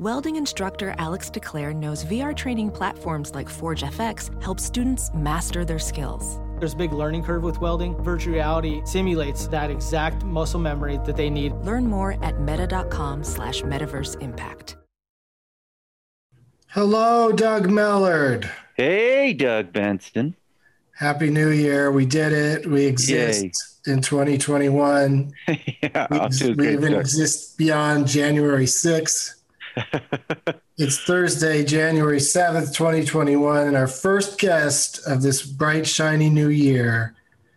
Welding instructor Alex DeClaire knows VR training platforms like Forge FX help students master their skills. There's a big learning curve with welding. Virtual reality simulates that exact muscle memory that they need. Learn more at meta.com slash metaverse impact. Hello, Doug Mellard. Hey, Doug Benson. Happy New Year. We did it. We exist Yay. in 2021. yeah, we, we even exist beyond January 6th. It's Thursday, January 7th, 2021, and our first guest of this bright, shiny new year.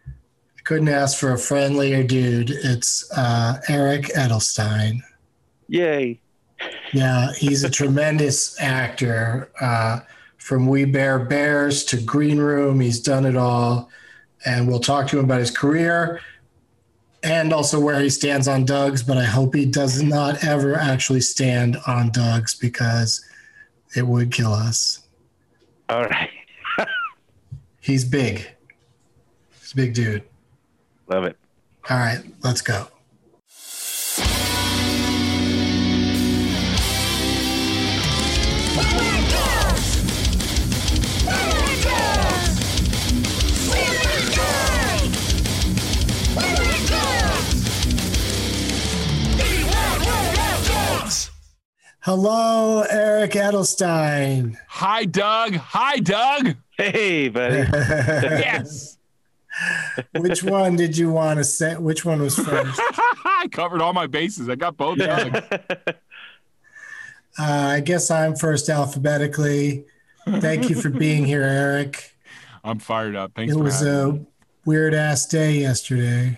I couldn't ask for a friendlier dude. It's uh, Eric Edelstein. Yay. Yeah, he's a tremendous actor. Uh, from We Bare Bears to Green Room, he's done it all. And we'll talk to him about his career and also where he stands on Doug's, but I hope he does not ever actually stand on Doug's because it would kill us. All right. He's big. He's a big dude. Love it. All right, let's go. Hello, Eric Edelstein. Hi, Doug. Hi, Doug. Hey, buddy. yes. Which one did you want to say? Which one was first? I covered all my bases. I got both Doug. Uh, I guess I'm first alphabetically. Thank you for being here, Eric. I'm fired up. Thanks. It was a weird ass day yesterday.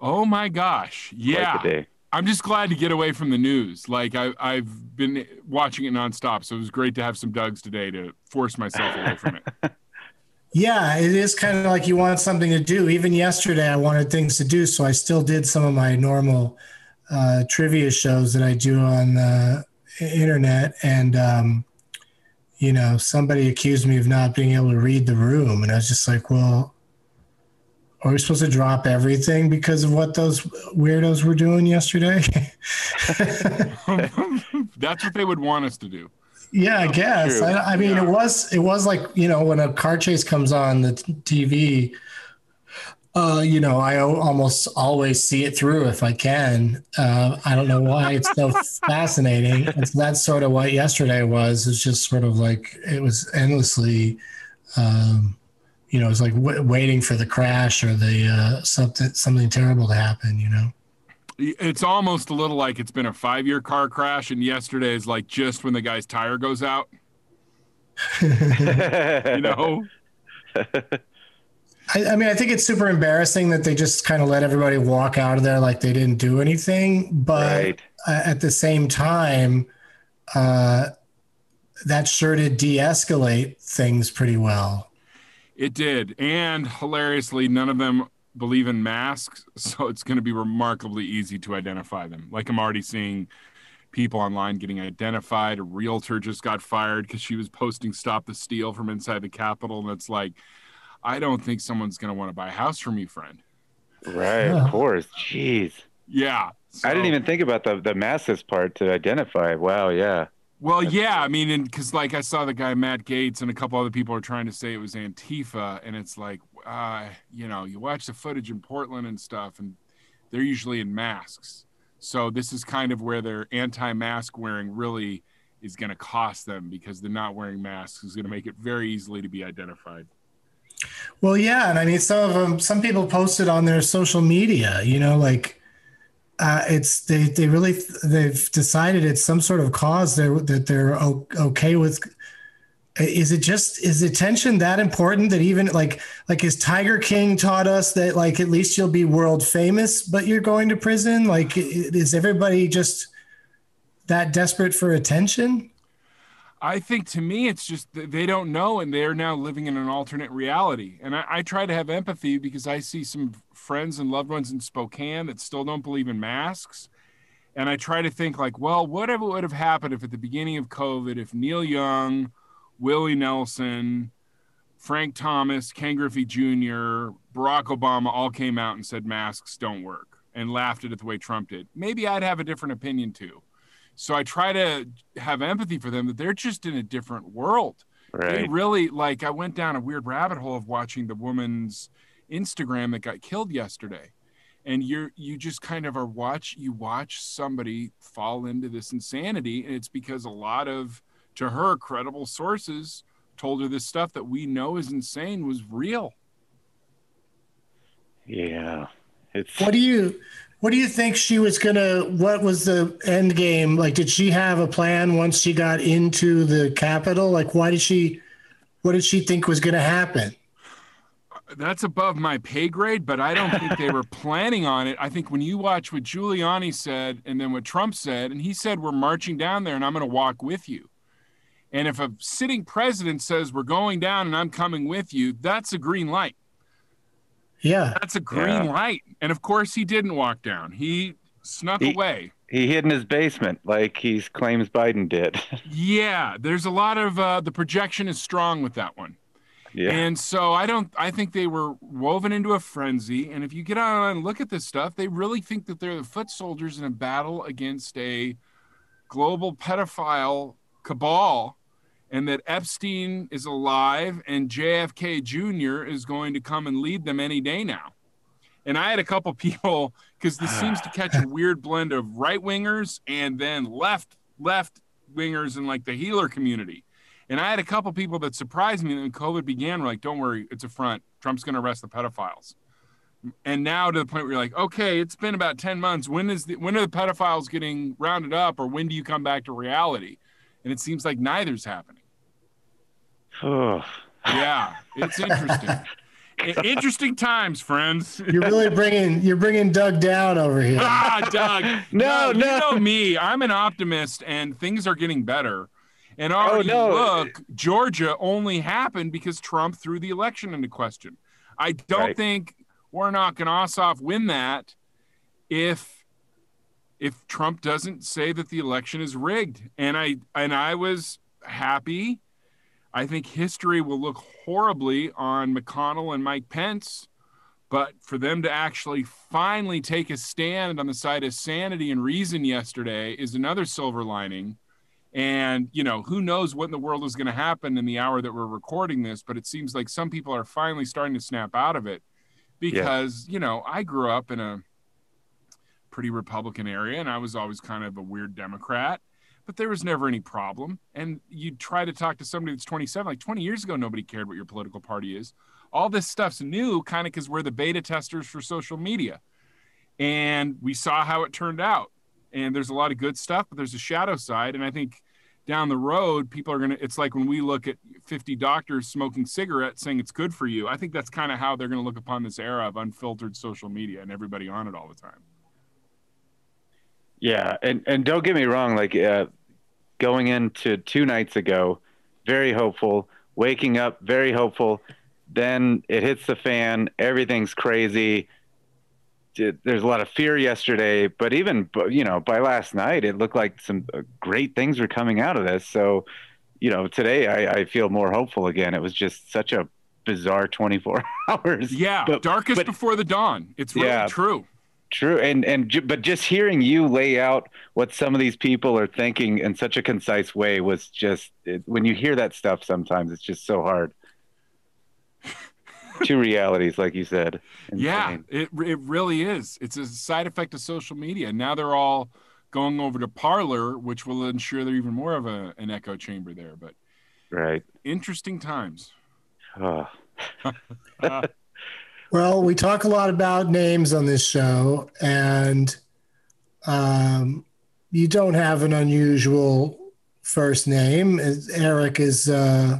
Oh my gosh! Yeah, I'm just glad to get away from the news. Like I, I've been watching it nonstop, so it was great to have some Dougs today to force myself away from it. Yeah, it is kind of like you want something to do. Even yesterday, I wanted things to do, so I still did some of my normal uh, trivia shows that I do on the internet. And um, you know, somebody accused me of not being able to read the room, and I was just like, well, are we supposed to drop everything because of what those weirdos were doing yesterday? That's what they would want us to do. Yeah, I guess. I, I, mean, yeah. it was it was like you know when a car chase comes on the TV. Uh, you know, I almost always see it through if I can. Uh, I don't know why it's so fascinating. So that's sort of what yesterday was. It's just sort of like it was endlessly. Um, you know, it's like w- waiting for the crash or the uh, something something terrible to happen. You know, it's almost a little like it's been a five year car crash, and yesterday is like just when the guy's tire goes out. you know. I, I, mean, I think it's super embarrassing that they just kind of let everybody walk out of there like they didn't do anything. But right. at the same time, uh, that sure did de-escalate things pretty well. It did. And hilariously, none of them believe in masks. So it's going to be remarkably easy to identify them. Like I'm already seeing people online getting identified. A realtor just got fired because she was posting Stop the Steal from inside the Capitol. And it's like, I don't think someone's going to want to buy a house from you, friend. Right. Of course. Jeez. Yeah. So, I didn't even think about the, the masses part to identify. Wow. Yeah. Well, yeah, I mean, because like I saw the guy Matt Gaetz and a couple other people are trying to say it was Antifa, and it's like, uh, you know, you watch the footage in Portland and stuff, and they're usually in masks. So this is kind of where their anti-mask wearing really is going to cost them because they're not wearing masks is going to make it very easily to be identified. Well, yeah, and I mean, some of them, some people posted on their social media, you know, like uh, it's they they really they've decided it's some sort of cause they're, that they're okay with. Is it just is attention that important that even like like is Tiger King taught us that like at least you'll be world famous but you're going to prison? Like is everybody just that desperate for attention? I think to me, it's just they don't know, and they're now living in an alternate reality. And I, I, try to have empathy because I see some friends and loved ones in Spokane that still don't believe in masks. And I try to think like, well, whatever would have happened if at the beginning of COVID, if Neil Young, Willie Nelson, Frank Thomas, Ken Griffey Jr., Barack Obama all came out and said masks don't work and laughed at it the way Trump did. Maybe I'd have a different opinion too. So I try to have empathy for them that they're just in a different world. Right. They really like I went down a weird rabbit hole of watching the woman's Instagram that got killed yesterday. And you're you just kind of are watch you watch somebody fall into this insanity and it's because a lot of to her credible sources told her this stuff that we know is insane was real. Yeah. It's What do you what do you think she was gonna? What was the end game? Like, did she have a plan once she got into the Capitol? Like, why did she? What did she think was gonna happen? That's above my pay grade, but I don't think they were planning on it. I think when you watch what Giuliani said and then what Trump said, and he said, We're marching down there and I'm going to walk with you. And if a sitting president says, We're going down and I'm coming with you, that's a green light. Yeah. That's a green yeah. light. And of course, he didn't walk down. He snuck he, away. He hid in his basement like he claims Biden did. yeah. There's a lot of uh, the projection is strong with that one. Yeah. And so I don't I think they were woven into a frenzy. And if you get on and look at this stuff, they really think that they're the foot soldiers in a battle against a global pedophile cabal and that Epstein is alive and JFK Jr. is going to come and lead them any day now. And I had a couple people because this seems to catch a weird blend of right wingers and then left left wingers in like the healer community. And I had a couple people that surprised me when COVID began. Were like, "Don't worry, it's a front. Trump's going to arrest the pedophiles." And now to the point where you're like, "Okay, it's been about ten months. When is the when are the pedophiles getting rounded up, or when do you come back to reality?" And it seems like neither's happening. Oh. Yeah, it's interesting. interesting times, friends. You're really bringing you're bringing Doug down over here. ah, Doug. no, no, no. You know me. I'm an optimist, and things are getting better. And already oh, no. look, Georgia only happened because Trump threw the election into question. I don't right. think Warnock and Ossoff win that if if Trump doesn't say that the election is rigged. And I and I was happy I think history will look horribly on McConnell and Mike Pence, but for them to actually finally take a stand on the side of sanity and reason yesterday is another silver lining. And, you know, who knows what in the world is going to happen in the hour that we're recording this, but it seems like some people are finally starting to snap out of it because, yeah. you know, I grew up in a pretty Republican area and I was always kind of a weird Democrat but there was never any problem. And you try to talk to somebody that's 27, like 20 years ago, nobody cared what your political party is. All this stuff's new, kind of because we're the beta testers for social media. And we saw how it turned out. And there's a lot of good stuff, but there's a shadow side. And I think down the road, people are going to, it's like when we look at 50 doctors smoking cigarettes saying it's good for you. I think that's kind of how they're going to look upon this era of unfiltered social media and everybody on it all the time. Yeah, and and don't get me wrong, like uh, going into two nights ago, very hopeful. Waking up, very hopeful. Then it hits the fan. Everything's crazy. There's a lot of fear yesterday, but even you know by last night, it looked like some uh, great things were coming out of this. So, you know, today I, I feel more hopeful again. It was just such a bizarre 24 hours. Yeah, but, darkest but, before the dawn. It's really yeah, true. True, and and but just hearing you lay out what some of these people are thinking in such a concise way was just it, when you hear that stuff. Sometimes it's just so hard. Two realities, like you said. Insane. Yeah, it it really is. It's a side effect of social media. Now they're all going over to Parler, which will ensure they're even more of a, an echo chamber there. But right, interesting times. Oh. uh, well, we talk a lot about names on this show, and um, you don't have an unusual first name. Eric is, uh,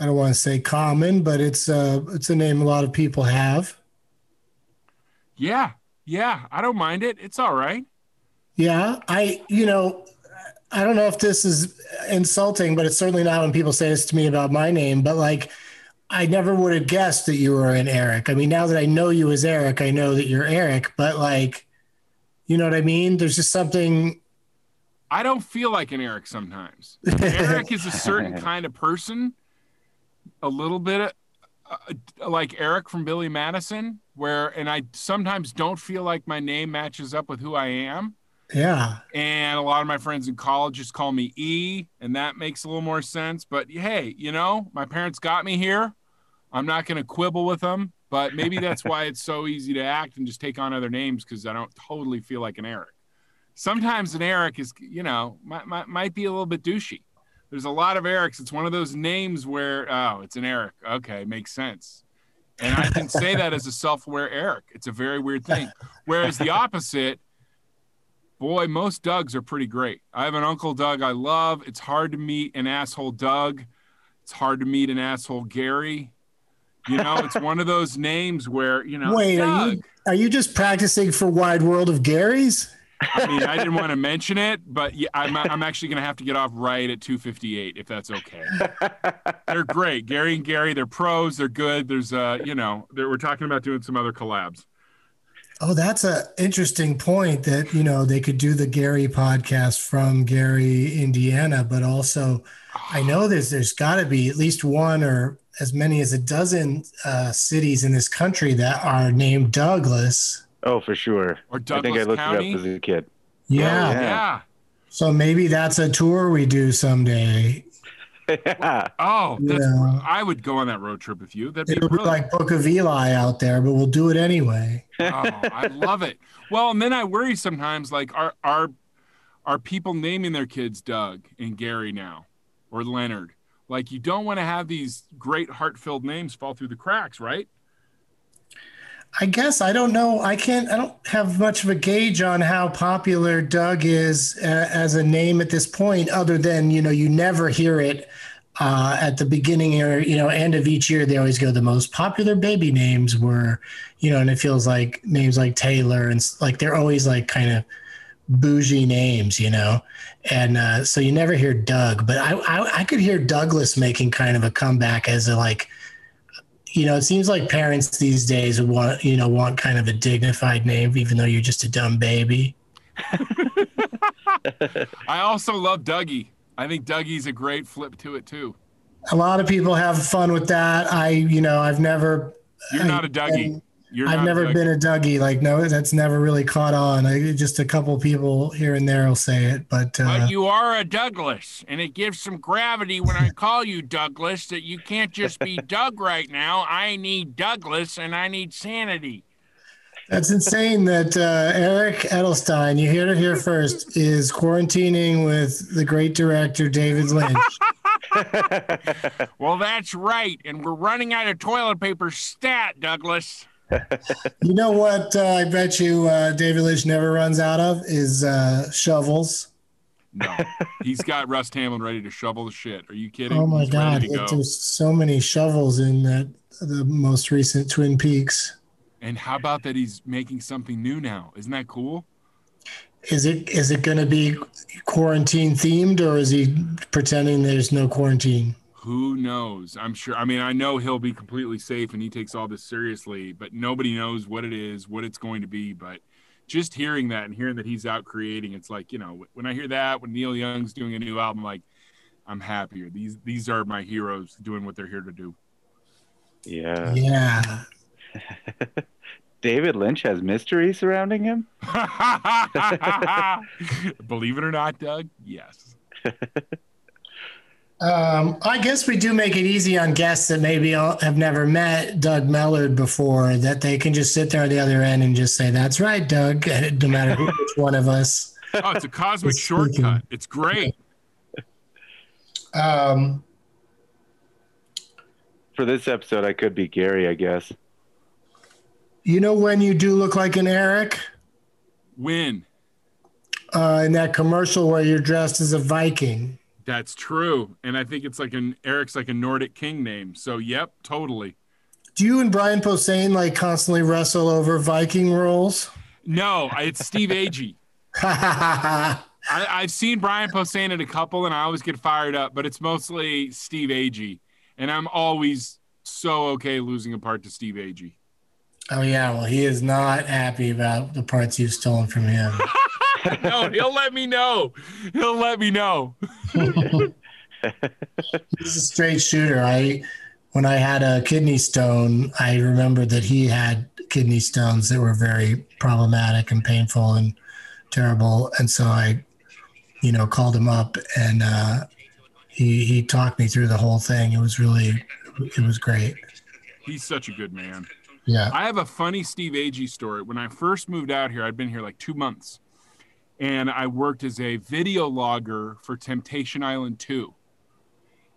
I don't want to say common, but it's uh, it's a name a lot of people have. Yeah, yeah, I don't mind it. It's all right. Yeah, I you know, I don't know if this is insulting, but it's certainly not when people say this to me about my name. But like, I never would have guessed that you were an Eric. I mean, now that I know you as Eric, I know that you're Eric. But like, you know what I mean? There's just something. I don't feel like an Eric sometimes. Eric is a certain kind of person, a little bit uh, like Eric from Billy Madison, where, and I sometimes don't feel like my name matches up with who I am. Yeah. And a lot of my friends in college just call me E, and that makes a little more sense. But hey, you know, my parents got me here. I'm not going to quibble with them, but maybe that's why it's so easy to act and just take on other names because I don't totally feel like an Eric. Sometimes an Eric is, you know, might, might, might be a little bit douchey. There's a lot of Erics. It's one of those names where, oh, it's an Eric. Okay, makes sense. And I can say that as a self aware Eric. It's a very weird thing. Whereas the opposite, boy, most Dougs are pretty great. I have an Uncle Doug I love. It's hard to meet an asshole Doug. It's hard to meet an asshole Gary. You know, it's one of those names where, you know, wait, are you, are you just practicing for Wide World of Garys? I mean, I didn't want to mention it, but yeah, I'm, I'm actually going to have to get off right at 258 if that's okay. they're great. Gary and Gary, they're pros. They're good. There's, uh, you know, we're talking about doing some other collabs. Oh, that's an interesting point that, you know, they could do the Gary podcast from Gary, Indiana, but also I know there's, there's got to be at least one or as many as a dozen uh, cities in this country that are named Douglas. Oh, for sure. Or Douglas I think I looked County. it up as a kid. Yeah. Oh, yeah. So maybe that's a tour we do someday. yeah. Oh, that's, Yeah. I would go on that road trip with you. That'd be It'll be like Book of Eli out there, but we'll do it anyway. Oh, I love it. Well, and then I worry sometimes, like, are are are people naming their kids Doug and Gary now, or Leonard? Like, you don't want to have these great heart-filled names fall through the cracks, right? I guess I don't know. I can't. I don't have much of a gauge on how popular Doug is uh, as a name at this point, other than you know you never hear it uh, at the beginning or you know end of each year. They always go the most popular baby names were, you know, and it feels like names like Taylor and like they're always like kind of bougie names, you know, and uh, so you never hear Doug. But I, I I could hear Douglas making kind of a comeback as a like you know, it seems like parents these days want, you know, want kind of a dignified name, even though you're just a dumb baby. I also love Dougie. I think Dougie's a great flip to it too. A lot of people have fun with that. I, you know, I've never, You're not a Dougie. You're I've never a been a Dougie. Like, no, that's never really caught on. I, just a couple people here and there will say it, but uh, But you are a Douglas, and it gives some gravity when I call you Douglas that you can't just be Doug right now. I need Douglas, and I need sanity. That's insane that uh, Eric Edelstein, you hear it here first, is quarantining with the great director David Lynch. Well, that's right, and we're running out of toilet paper stat, Douglas. You know what? Uh, I bet you uh, David Lynch never runs out of is uh, shovels. No, he's got Russ Tamblyn ready to shovel the shit. Are you kidding? Oh my He's God! go. There's so many shovels in that the most recent Twin Peaks. And how about that he's making something new now? Isn't that cool? Is it is it going to be quarantine themed, or is he pretending there's no quarantine? Who knows? I'm sure. I mean, I know he'll be completely safe and he takes all this seriously, but nobody knows what it is, what it's going to be. But just hearing that and hearing that he's out creating, it's like, you know, when I hear that, when Neil Young's doing a new album, like, I'm happier. These these are my heroes doing what they're here to do. Yeah. Yeah. David Lynch has mystery surrounding him. Believe it or not, Doug, yes. Um, I guess we do make it easy on guests that maybe have never met Doug Mellard before, that they can just sit there on the other end and just say, "That's right, Doug," no matter who, which one of us. Oh, it's a cosmic It's speaking. shortcut. It's great. Um, For this episode, I could be Gary, I guess. You know when you do look like an Eric When? uh, in that commercial where you're dressed as a Viking. That's true. And I think it's like an Eric's like a Nordic king name. So yep, totally. Do you and Brian Posehn like constantly wrestle over Viking roles? No, it's Steve Agee. I, have seen Brian Posehn at a couple, and I always get fired up, but it's mostly Steve Agee, and I'm always so okay losing a part to Steve Agee. Oh yeah, well he is not happy about the parts you've stolen from him. no, he'll let me know. He'll let me know. He's a straight shooter. I when I had a kidney stone, I remember that he had kidney stones that were very problematic and painful and terrible. And so I, you know, called him up and uh, he he talked me through the whole thing. It was really it was great. He's such a good man. Yeah. I have a funny Steve Agee story. When I first moved out here, I'd been here like two months, and I worked as a video logger for Temptation Island 2.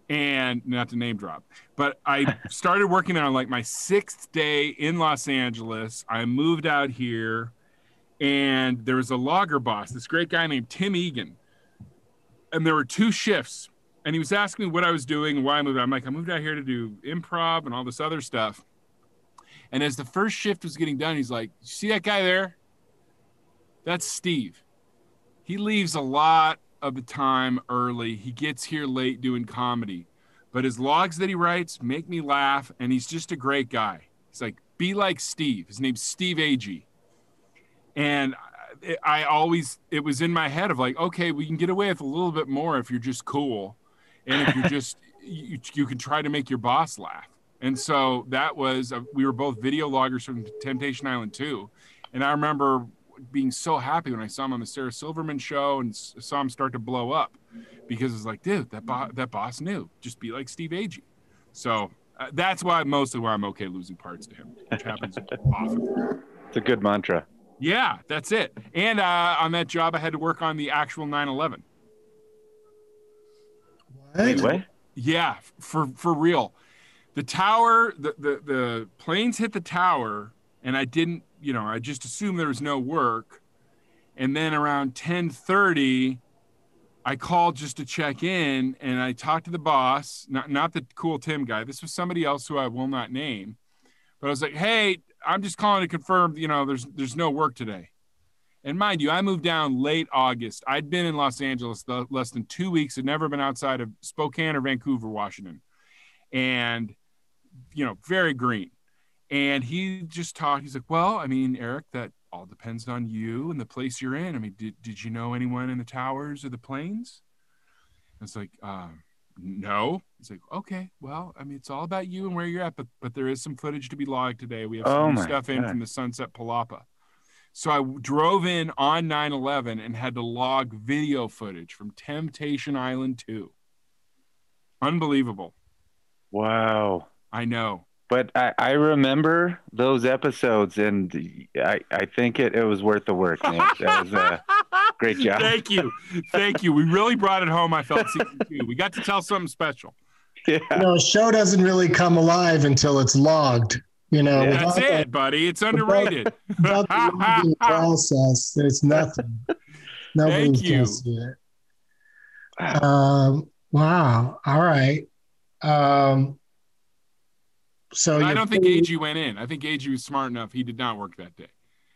And not to name drop, but I started working there on like my sixth day in Los Angeles. I moved out here, and there was a logger boss, this great guy named Tim Egan. And there were two shifts, and he was asking me what I was doing and why I moved out. I'm like, I moved out here to do improv and all this other stuff and as the first shift was getting done, he's like, See that guy there? That's Steve. He leaves a lot of the time early. He gets here late doing comedy, but his logs that he writes make me laugh, and he's just a great guy. He's like, Be like Steve. His name's Steve Agee. And I always, it was in my head of like, okay, we can get away with a little bit more if you're just cool. And if you're just, you, you can try to make your boss laugh. And so that was, uh, we were both video loggers from Temptation Island 2. And I remember being so happy when I saw him on the Sarah Silverman show and saw him start to blow up because it's like, dude, that, bo- that boss knew. Just be like Steve Agee. So uh, that's why mostly why I'm okay losing parts to him, which happens often. It's a good mantra. Yeah, that's it. And uh, on that job, I had to work on the actual 9 11. What? Wait, Yeah, for, for real the tower, the, the, the planes hit the tower, and I didn't, you know, I just assumed there was no work. And then around 1030, I called just to check in and I talked to the boss, not, not the cool Tim guy. This was somebody else who I will not name. But I was like, hey, I'm just calling to confirm, you know, there's there's no work today. And mind you, I moved down late August. I'd been in Los Angeles less than two weeks, had never been outside of Spokane or Vancouver, Washington. And you know, very green. And he just talked. He's like, well, I mean, Eric, that all depends on you and the place you're in. I mean, did, did you know anyone in the towers or the planes? And it's like, um, no. He's like, okay, well, I mean, it's all about you and where you're at, but but there is some footage to be logged today. We have some oh stuff God. in from the Sunset Palapa. So I drove in on 9/11 and had to log video footage from Temptation Island 2. Unbelievable. Wow. I know. But I, I remember those episodes, and I, I think it, it was worth the work, man. That was a great job. Thank you. Thank you. We really brought it home. I felt season two. We got to tell something special. Yeah. You know, a show doesn't really come alive until it's logged. You know, Yeah. That's without it, buddy. It's underrated. the, without the logging process, there's nothing. Nobody's Thank you. gonna see it. Um, wow. All right. Um, so I don't think pretty- AG went in. I think AG was smart enough. He did not work that day.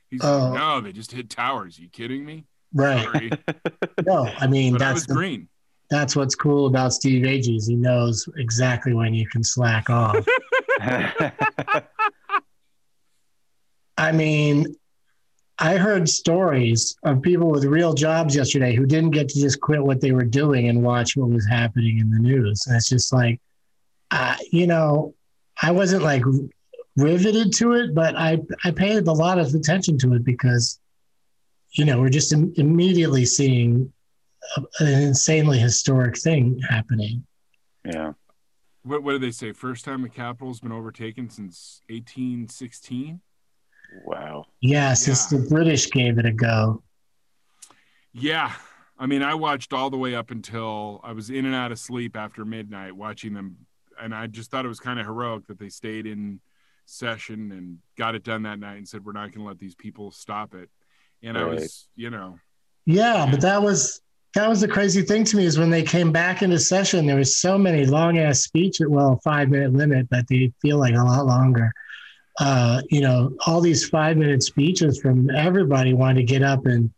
He's Oh. like, no, they just hit towers. you kidding me? right. No, I mean but I that's was the- green. that's what's cool about Steve Agee is he knows exactly when you can slack off. I mean, I heard stories of people with real jobs yesterday who didn't get to just quit what they were doing and watch what was happening in the news. And it's just like, uh, you know, I wasn't like riveted to it, but I, I paid a lot of attention to it because, you know, we're just Im- immediately seeing a, an insanely historic thing happening. yeah. What, what did they say? First time the Capitol's been overtaken since 1816? Wow. Yeah, since Yeah. the British gave it a go. Yeah. I mean, I watched all the way up until I was in and out of sleep after midnight watching them. And I just thought it was kind of heroic that they stayed in session and got it done that night and said, we're not going to let these people stop it. And I was, you know, Yeah, but that was that was the crazy thing to me is when they came back into session, there was so many long ass speeches. Well, five minute limit, but they feel like a lot longer. Uh, you know, all these five minute speeches from everybody wanted to get up and,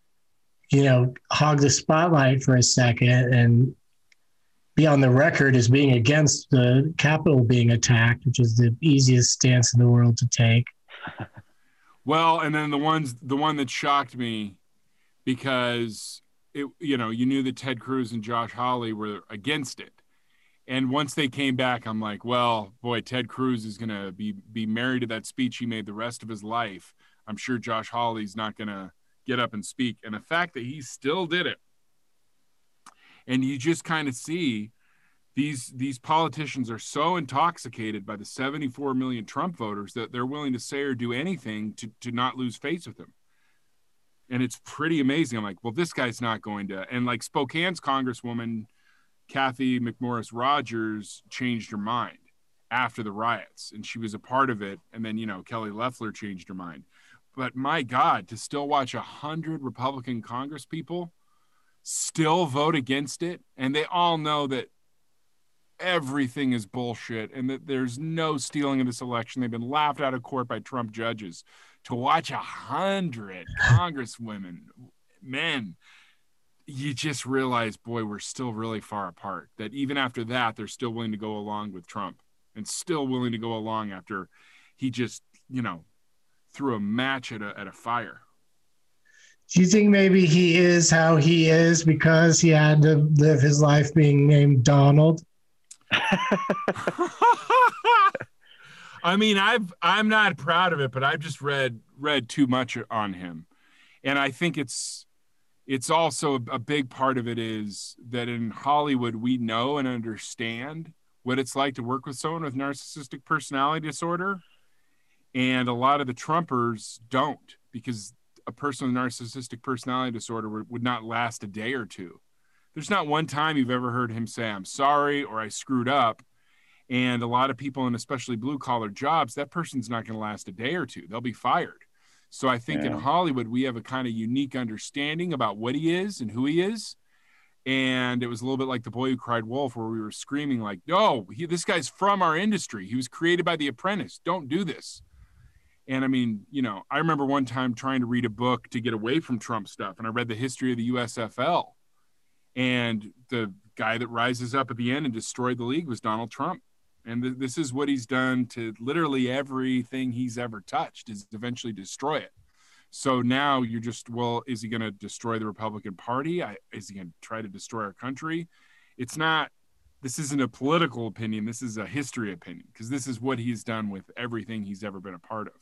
you know, hog the spotlight for a second and be on the record as being against the Capitol being attacked, which is the easiest stance in the world to take. Well, and then the ones the one that shocked me because it you know, you knew that Ted Cruz and Josh Hawley were against it. And once they came back, I'm like, well, boy, Ted Cruz is gonna be be married to that speech he made the rest of his life. I'm sure Josh Hawley's not gonna get up and speak. And the fact that he still did it, and you just kind of see these these politicians are so intoxicated by the 74 million Trump voters that they're willing to say or do anything to to not lose face with him. And it's pretty amazing. I'm like, well, this guy's not going to. And like Spokane's Congresswoman Cathy McMorris Rodgers changed her mind after the riots, and she was a part of it. And then you know Kelly Loeffler changed her mind. But my God, to still watch a hundred Republican Congress people still vote against it, and they all know that everything is bullshit and that there's no stealing of this election. They've been laughed out of court by Trump judges. To watch a hundred congresswomen, men, you just realize, boy, we're still really far apart. That even after that, they're still willing to go along with Trump and still willing to go along after he just, you know, threw a match at a, at a fire. Do you think maybe he is how he is because he had to live his life being named Donald? I mean, I've I'm not proud of it, but I've just read read too much on him, and I think it's it's also a, big part of it is that in Hollywood we know and understand what it's like to work with someone with narcissistic personality disorder, and a lot of the Trumpers don't because a person with narcissistic personality disorder would, would not last a day or two there's not one time you've ever heard him say, I'm sorry or I screwed up. And a lot of people, and especially blue collar jobs, that person's not going to last a day or two. They'll be fired. So I think yeah. in Hollywood, we have a kind of unique understanding about what he is and who he is. And it was a little bit like the boy who cried wolf, where we were screaming, like, no, he, this guy's from our industry. He was created by The Apprentice. Don't do this. And I mean, you know, I remember one time trying to read a book to get away from Trump stuff, and I read the history of the USFL and the guy that rises up at the end and destroyed the league was Donald Trump. And th- this is what he's done to literally everything he's ever touched is eventually destroy it. So now you're just, well, is he going to destroy the Republican Party? I, is he going to try to destroy our country? It's not, this isn't a political opinion. This is a history opinion because this is what he's done with everything he's ever been a part of.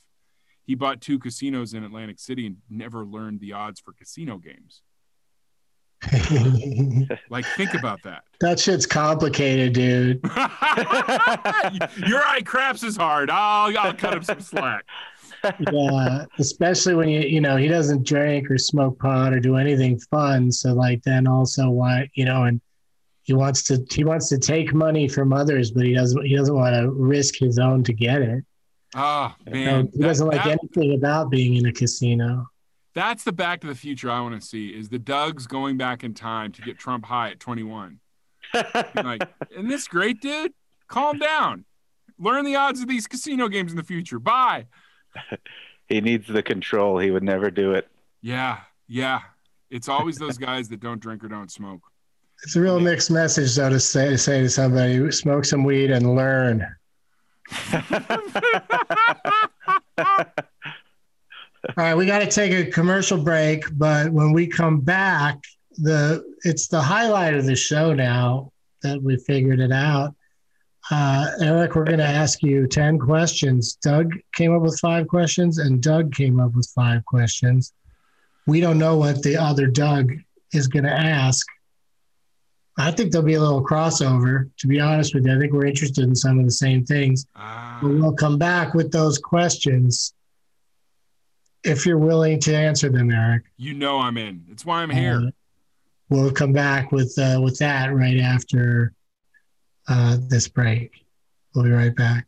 He bought two casinos in Atlantic City and never learned the odds for casino games. like, think about that. That shit's complicated, dude. Your eye craps is hard. I'll, I'll cut him some slack. yeah, especially when you you know he doesn't drink or smoke pot or do anything fun. So like then also why you know and he wants to he wants to take money from others, but he doesn't he doesn't want to risk his own to get it. Oh man, he doesn't like that, anything about being in a casino. That's the Back to the Future I want to see. Is the Dougs going back in time to get Trump high at 21? like, isn't this great, dude? Calm down. Learn the odds of these casino games in the future. Bye. he needs the control. He would never do it. Yeah, yeah. It's always those guys that don't drink or don't smoke. It's a real mixed message, though, to say to say to somebody, smoke some weed and learn. All right, we got to take a commercial break, but when we come back, the it's the highlight of the show now that we figured it out. Uh, Eric, we're going to ask you 10 questions. Doug came up with five questions, and Doug came up with five questions. We don't know what the other Doug is going to ask. I think there'll be a little crossover, to be honest with you. I think we're interested in some of the same things. Uh, but we'll come back with those questions if you're willing to answer them, Eric. You know I'm in. It's why I'm here. Uh, we'll come back with uh, with that right after uh, this break. We'll be right back.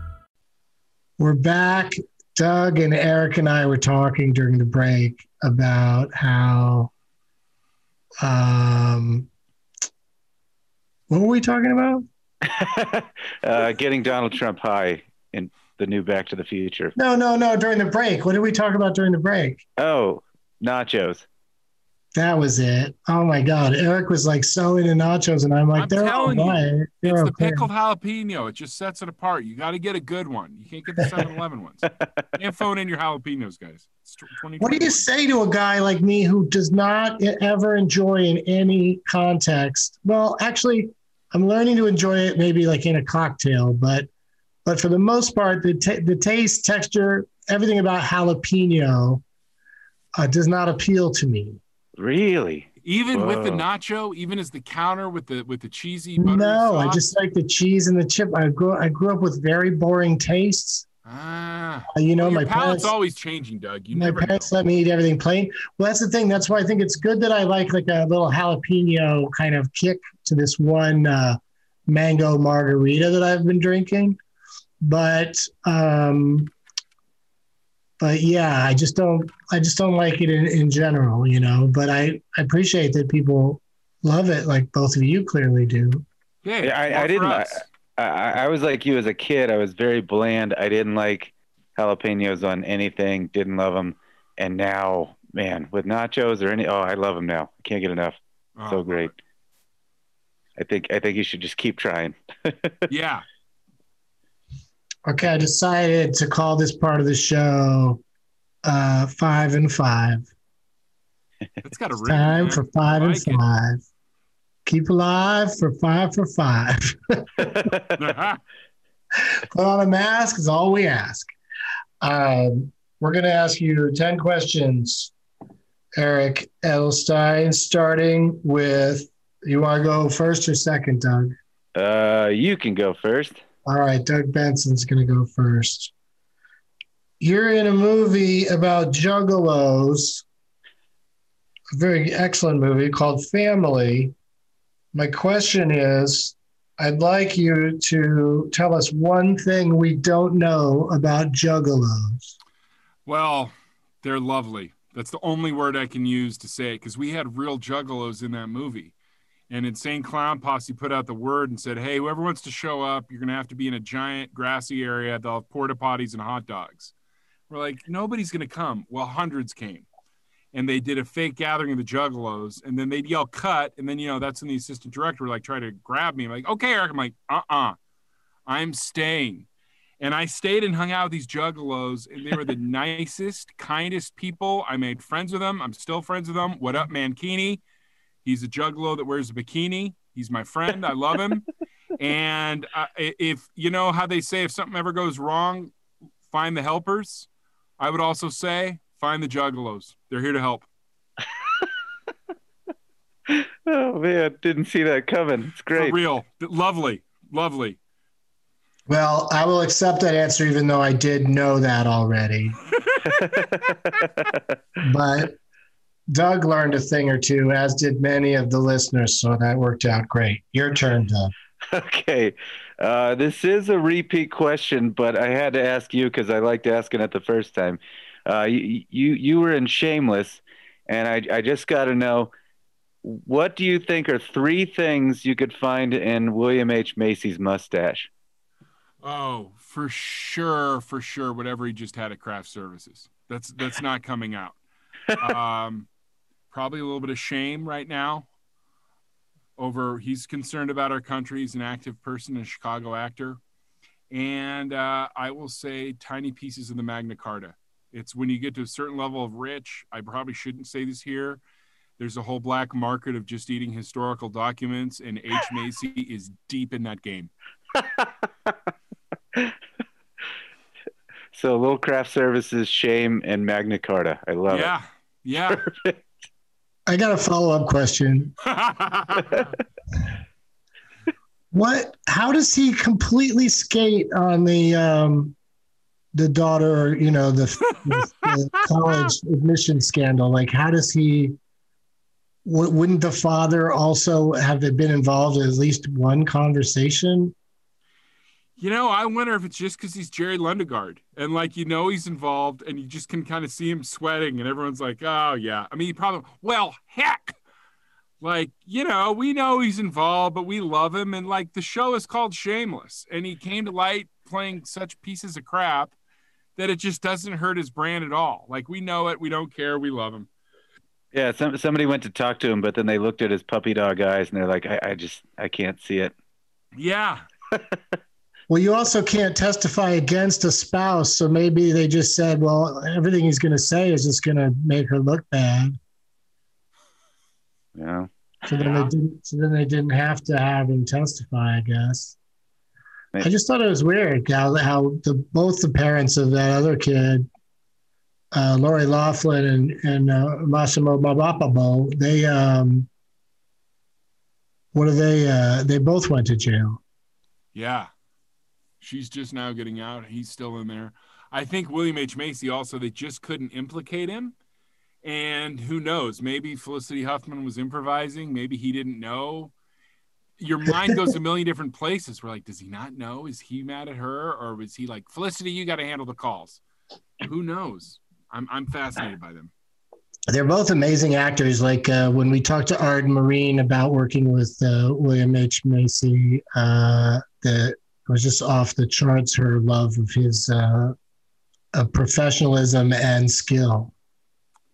We're back. Doug and Eric and I were talking during the break about how um what were we talking about? uh, getting Donald Trump high in the new Back to the Future. No, no, no, during the break. What did we talk about during the break? Oh, nachos. That was it. Oh my God. Eric was like so into nachos, and I'm like, I'm they're all telling you. They're It's the pickled jalapeno. It just sets it apart. You got to get a good one. You can't get the 7 Eleven ones. You can't phone in your jalapenos, guys. What do you say to a guy like me who does not ever enjoy in any context? Well, actually, I'm learning to enjoy it maybe like in a cocktail, but but for the most part, the ta the taste, texture, everything about jalapeno uh, does not appeal to me. Really? Even with the nacho, even as the counter with the with the cheesy buttery No, I just like the cheese and the chip. I grew I grew up with very boring tastes. ah. Uh, you know, Well, my palate's parents. always changing, Doug. You my never know. parents let me eat everything plain. Well, that's the thing. That's why I think it's good that I like like a little jalapeno kind of kick to this one uh, mango margarita that I've been drinking. But um, but yeah, I just don't I just don't like it in, in general, you know. But I, I appreciate that people love it, like both of you clearly do. Yeah, Yeah, I- I didn't- us. I, I was like you as a kid. I was very bland. I didn't like jalapenos on anything. Didn't love them. And now, man, with nachos or any, oh, I love them now. I can't get enough. Oh, so great. I think I think you should just keep trying. Yeah. Okay, I decided to call this part of the show uh, five and five. It's got a It's ring. time man. for five I and like it. five. Keep alive for five for five. Put on a mask is all we ask. Um, we're going to ask you 10 questions, Eric Edelstein, starting with you want to go first or second, Doug? uh, you can go first. All right, Doug Benson's going to go first. You're in a movie about juggalos, a very excellent movie called Family. My question is I'd like you to tell us one thing we don't know about juggalos. Well, they're lovely. That's the only word I can use to say it because we had real juggalos in that movie. And Insane Clown Posse put out the word and said, hey, whoever wants to show up, you're going to have to be in a giant grassy area. They'll have porta potties and hot dogs. We're like, nobody's going to come. Well, hundreds came. And they did a fake gathering of the juggalos. And then they'd yell, cut. And then, you know, that's when the assistant director would like try to grab me. I'm like, okay, Eric. I'm like, uh uh-uh. uh, I'm staying. And I stayed and hung out with these juggalos, and they were the nicest, kindest people. I made friends with them. I'm still friends with them. What up, Mankini? He's a juggalo that wears a bikini. He's my friend. I love him. and uh, if you know how they say, if something ever goes wrong, find the helpers. I would also say, find the juggalos. They're here to help. Oh man, didn't see that coming. It's great. For real. Lovely. Lovely. Well, I will accept that answer, even though I did know that already. but Doug learned a thing or two, as did many of the listeners. So that worked out great. Your turn, Doug. Okay. Uh, this is a repeat question, but I had to ask you because I liked asking it the first time. Uh, you, you you were in Shameless, and I I just got to know what do you think are three things you could find in William H Macy's mustache? Oh, for sure, for sure. Whatever he just had at craft services. That's that's not coming out. Um, probably a little bit of shame right now. Over he's concerned about our country. He's an active person, a Chicago actor, and uh, I will say tiny pieces of the Magna Carta. It's when you get to a certain level of rich. I probably shouldn't say this here. There's a whole black market of just eating historical documents, and H. Macy is deep in that game. So little craft services, shame, and Magna Carta. I love yeah. it. Yeah. Yeah. I got a follow up question. what? How does he completely skate on the um, the daughter? You know, the, the, the college admission scandal. Like, how does he? W- wouldn't the father also have been involved in at least one conversation? You know, I wonder if it's just because he's Jerry Lundegaard and like you know he's involved and you just can kind of see him sweating and everyone's like, oh yeah. I mean, he probably well heck, like you know we know he's involved, but we love him and like the show is called Shameless and he came to light playing such pieces of crap that it just doesn't hurt his brand at all. Like we know it, we don't care, we love him. Yeah, some, somebody went to talk to him, but then they looked at his puppy dog eyes and they're like, I, I just I can't see it. Yeah. Well, you also can't testify against a spouse, so maybe they just said, "Well, everything he's going to say is just going to make her look bad." Yeah. So then they didn't. So then they didn't have to have him testify. I guess. I just thought it was weird how how the both the parents of that other kid, uh, Lori Laughlin and and uh, Massimo Babapabo, they um, what are they? Uh, they both went to jail. Yeah. She's just now getting out. He's still in there. I think William H. Macy also, they just couldn't implicate him. And who knows? Maybe Felicity Huffman was improvising. Maybe he didn't know. Your mind goes a million different places. We're like, does he not know? Is he mad at her? Or was he like, Felicity, you got to handle the calls? Who knows? I'm, I'm fascinated by them. They're both amazing actors. Like uh, when we talked to Arden Myrin about working with uh, William H. Macy, uh, the was just off the charts. Her love of his uh, of professionalism and skill.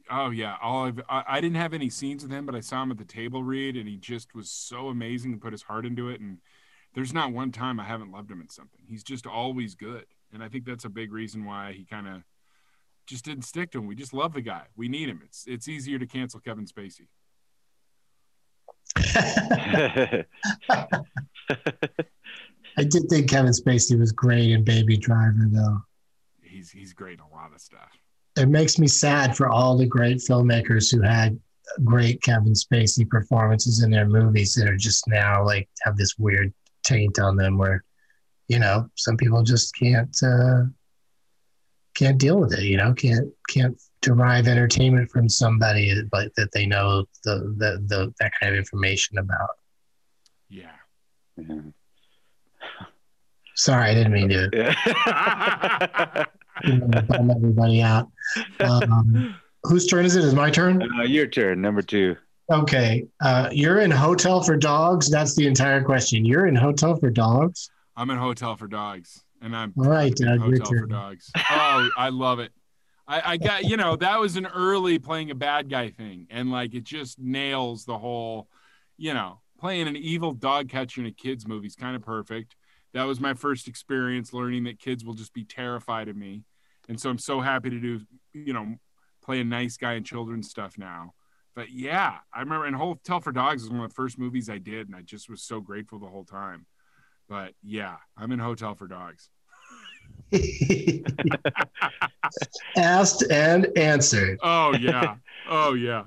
Oh yeah, all I've, I, I didn't have any scenes with him, but I saw him at the table read, and he just was so amazing and put his heart into it. And there's not one time I haven't loved him in something. He's just always good, and I think that's a big reason why he kind of just didn't stick to him. We just love the guy. We need him. It's it's easier to cancel Kevin Spacey. I did think Kevin Spacey was great in Baby Driver, though. He's he's great in a lot of stuff. It makes me sad for all the great filmmakers who had great Kevin Spacey performances in their movies that are just now like have this weird taint on them, where you know some people just can't uh, can't deal with it. You know, can't can't derive entertainment from somebody like that they know the the, the that kind of information about. Yeah. yeah. Sorry, I didn't mean to bum everybody out. Um, whose turn is it? Is my turn? Uh, your turn, number two. Okay, uh, you're in Hotel for Dogs. That's the entire question. You're in Hotel for Dogs. I'm in Hotel for Dogs, and I'm all right. Doug, Hotel for Dogs. Oh, I love it. I, I got you know that was an early playing a bad guy thing, and like it just nails the whole, you know, playing an evil dog catcher in a kids movie is kind of perfect that was my first experience learning that kids will just be terrified of me. And so I'm so happy to do, you know, play a nice guy in children's stuff now. But yeah, I remember and Hotel for Dogs was one of the first movies I did, and I just was so grateful the whole time. But yeah, I'm in Hotel for Dogs. Asked and answered. Oh yeah. Oh yeah.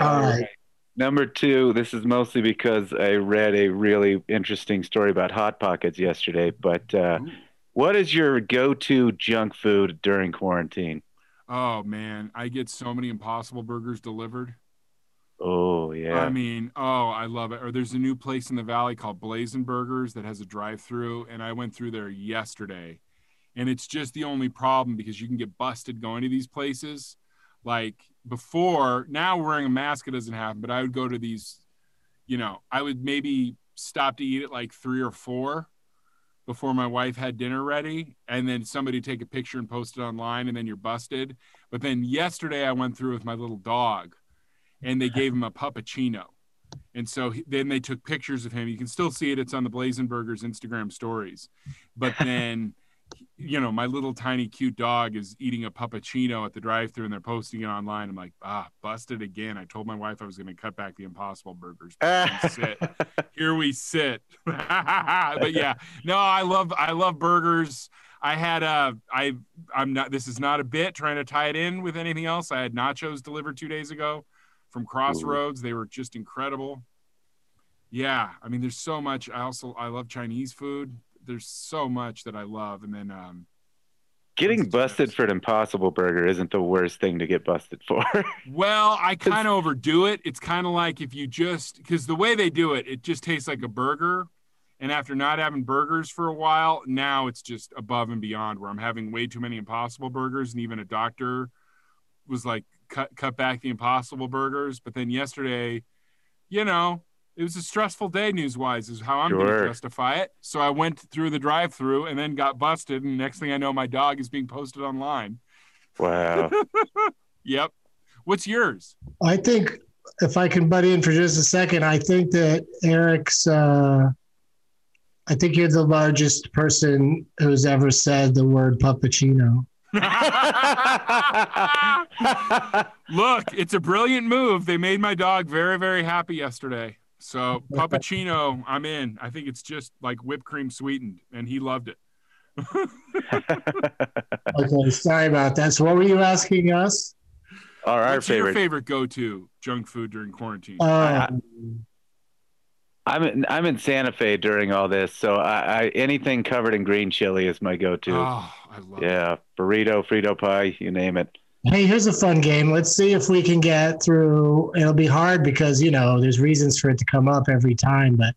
All right. Number two, this is mostly because I read a really interesting story about Hot Pockets yesterday. But uh, what is your go to junk food during quarantine? Oh, man. I get so many Impossible Burgers delivered. Oh, yeah. I mean, oh, I love it. Or there's a new place in the valley called Blazing Burgers that has a drive through. And I went through there yesterday. And it's just the only problem because you can get busted going to these places. Like, before now wearing a mask it doesn't happen but i would go to these you know i would maybe stop to eat at like three or four before my wife had dinner ready and then somebody take a picture and post it online and then you're busted. But then yesterday i went through with my little dog and they gave him a puppuccino. And so he, then they took pictures of him. You can still see it. It's on the blazenburgers instagram stories. But then you know, my little tiny cute dog is eating a puppuccino at the drive-through and they're posting it online. I'm like, ah, busted again. I told my wife I was going to cut back the Impossible Burgers. Here we sit. but yeah, no, I love I love burgers. I had a I I'm not this is not a bit trying to tie it in with anything else. I had nachos delivered 2 days ago from Crossroads. Ooh. They were just incredible. Yeah, I mean there's so much I also I love Chinese food. There's so much that I love and then um Getting busted for an impossible burger isn't the worst thing to get busted for. well, I kind of overdo it. It's kind of like if you just because the way they do it, it just tastes like a burger. And after not having burgers for a while, now it's just above and beyond where I'm having way too many impossible burgers. And even a doctor was like, cut, cut back the impossible burgers. But then yesterday, you know, it was a stressful day news wise is how i'm sure. going to justify it so i went through the drive through and then got busted and next thing i know my dog is being posted online wow yep what's yours i think if i can butt in for just a second i think that eric's uh i think you're the largest person who's ever said the word puppuccino Look, it's a brilliant move. They made my dog very, very happy yesterday. So puppuccino, I'm in. I think it's just like whipped cream sweetened, and he loved it. okay, sorry about that. So, what were you asking us? All right, What's favorite. your favorite go-to junk food during quarantine? Uh, I'm in, I'm in Santa Fe during all this, so I, I anything covered in green chili is my go-to. Oh, I love yeah, it. burrito, Frito pie, you name it. Hey, here's a fun game. Let's see if we can get through. It'll be hard because you know there's reasons for it to come up every time, but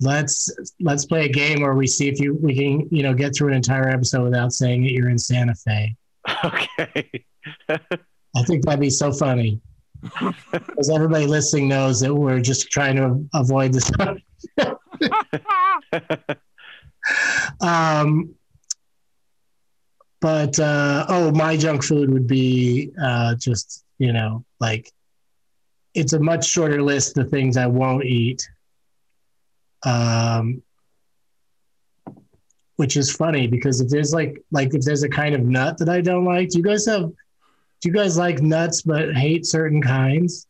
let's let's play a game where we see if you we can you know get through an entire episode without saying that you're in Santa Fe. Okay. I think that'd be so funny because everybody listening knows that we're just trying to avoid this. um, but uh, oh, my junk food would be uh, just you know like it's a much shorter list of things I won't eat. Um, which is funny because if there's like like if there's a kind of nut that I don't like, do you guys have? Do you guys like nuts but hate certain kinds?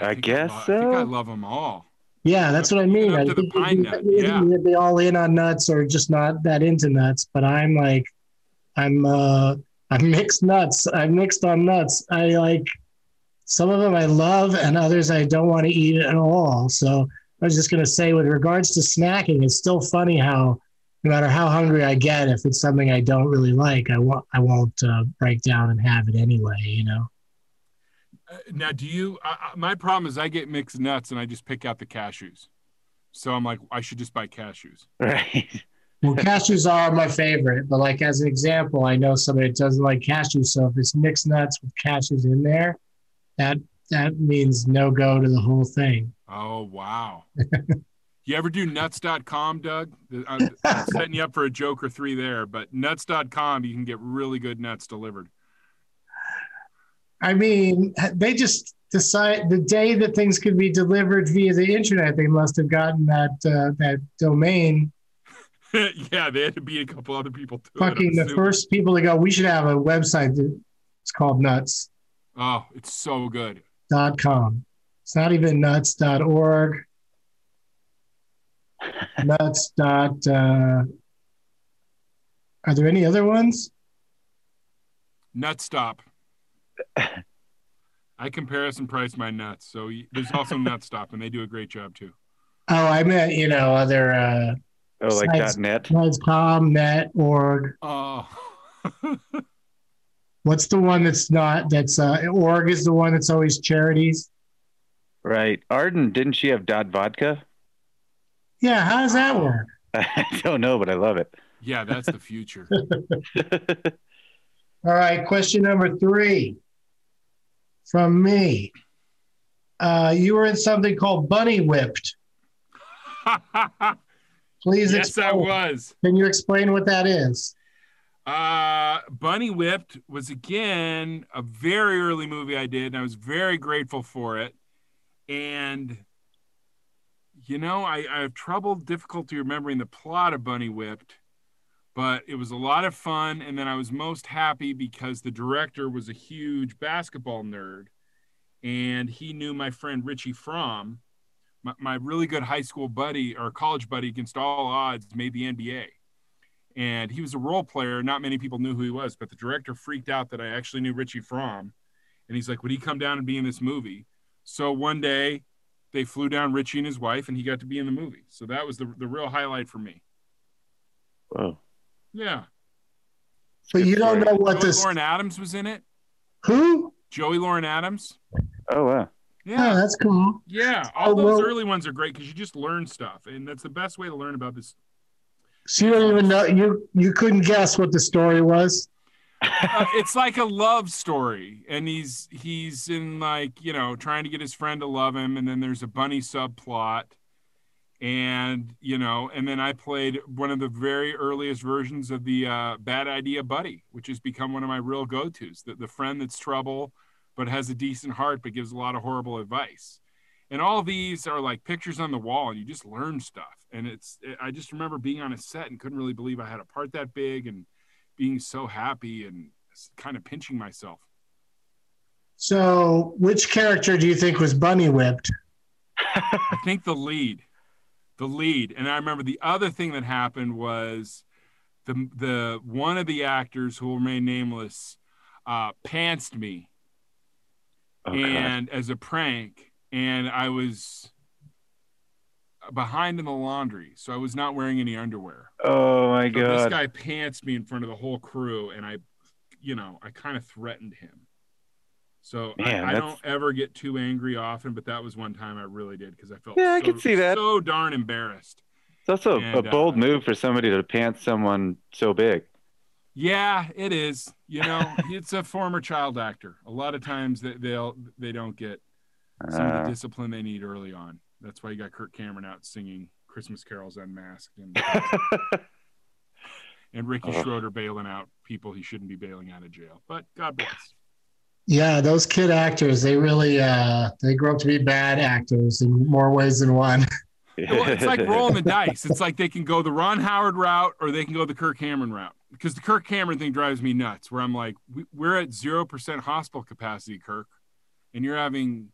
I, I guess I, so. I think I love them all. Yeah, that's what I mean. I think pine nut. Yeah. be all in on nuts or just not that into nuts. But I'm like, I'm uh, I'm mixed nuts. I'm mixed on nuts. I like some of them I love, and others I don't want to eat at all. So I was just gonna say, with regards to snacking, it's still funny how no matter how hungry I get, if it's something I don't really like, I won't I won't uh, break down and have it anyway. You know. Uh, now, do you? Uh, my problem is I get mixed nuts and I just pick out the cashews. So I'm like, I should just buy cashews. Right. Well, cashews are my favorite, but like as an example, I know somebody that doesn't like cashews. So if it's mixed nuts with cashews in there, that that means no go to the whole thing. Oh wow! you ever do nuts.com, Doug? I'm, I'm setting you up for a joke or three there, but nuts.com you can get really good nuts delivered. I mean, they just decide the day that things could be delivered via the internet. They must have gotten that uh, that domain yeah, they had to be a couple other people too. Fucking the first people to go, we should have a website it's called Nuts. Oh, it's so good. Dot com. It's not even nuts.org. nuts. Dot, uh, are there any other ones? Nutstop. I comparison price my nuts. So there's also Nutstop, and they do a great job too. Oh, I meant you know other. Uh, Oh, like Sites, .net. com, net, org. Oh. What's the one that's not? That's uh, org is the one that's always charities. Right, Arden. Didn't she have dot vodka? Yeah, how does that work? I don't know, but I love it. Yeah, that's the future. All right, question number three from me. Uh, you were in something called Bunny Whipped. Please yes, explain. I was. Can you explain what that is? Uh, Bunny Whipped was again a very early movie I did, and I was very grateful for it. And you know, I, I have trouble, difficulty remembering the plot of Bunny Whipped, but it was a lot of fun. And then I was most happy because the director was a huge basketball nerd, and he knew my friend Richie Frahm my, my really good high school buddy or college buddy against all odds made the NBA. and he was a role player. Not many people knew who he was, but the director freaked out that I actually knew Richie Frahm, and he's like, "Would he come down and be in this movie?" So one day, they flew down Richie and his wife, and he got to be in the movie. So that was the the real highlight for me. Whoa. Yeah. But you don't know what Joey this. Lauren Adams was in it. Who? Joey Lauren Adams. Oh wow. Yeah. Oh, that's cool. Yeah, all Oh, those well- early ones are great because you just learn stuff, and that's the best way to learn about this. So you don't even know you you couldn't guess what the story was. Uh, it's like a love story, and he's he's in like you know trying to get his friend to love him, and then there's a bunny subplot, and you know, and then I played one of the very earliest versions of the uh, Bad Idea Buddy, which has become one of my real go-tos. The the friend that's trouble, but has a decent heart, but gives a lot of horrible advice. And all these are like pictures on the wall, and you just learn stuff. And it's I just remember being on a set and couldn't really believe I had a part that big, and being so happy and kind of pinching myself. So which character do you think was bunny whipped? I think the lead, the lead, and I remember the other thing that happened was the the one of the actors who will remain nameless uh, pantsed me, God. and as a prank, and I was behind in the laundry, so I was not wearing any underwear. Oh my So this guy pants me in front of the whole crew, and I, you know, I kind of threatened him. So I- Man, I, that's- don't ever get too angry often, but that was one time I really did because I felt Yeah, I so, can see that. so darn embarrassed. It's also a And, uh, bold move for somebody to pants someone so big. Yeah, it is. You know, it's a former child actor. A lot of times they, they'll they don't get some of Uh, the discipline they need early on. That's why you got Kirk Cameron out singing Christmas carols unmasked and and Ricky Ugh. Schroder bailing out people he shouldn't be bailing out of jail. But God bless. Yeah, those kid actors, they really uh they grow up to be bad actors in more ways than one. Well, it's like rolling the dice. It's like they can go the Ron Howard route or they can go the Kirk Cameron route. Because the Kirk Cameron thing drives me nuts. Where I'm like, we, we're at zero percent hospital capacity, Kirk, and you're having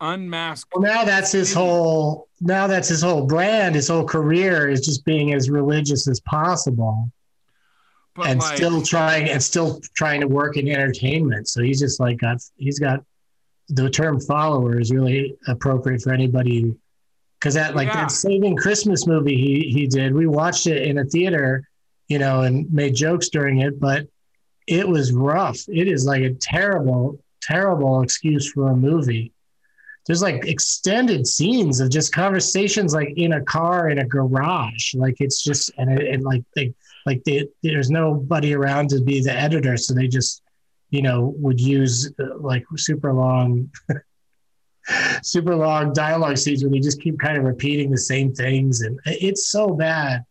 unmasked. Well, now that's his whole now that's his whole brand, his whole career is just being as religious as possible But and like, still trying and still trying to work in entertainment. So he's just like got he's got the term follower is really appropriate for anybody because that like Yeah. that saving Christmas movie he he did, we watched it in a theater, you know, and made jokes during it, but it was rough. It is like a terrible, terrible excuse for a movie. There's like extended scenes of just conversations like in a car in a garage. Like it's just and it, and like they like they, there's nobody around to be the editor, so they just you know would use uh, like super long super long dialogue scenes where they just keep kind of repeating the same things and it's so bad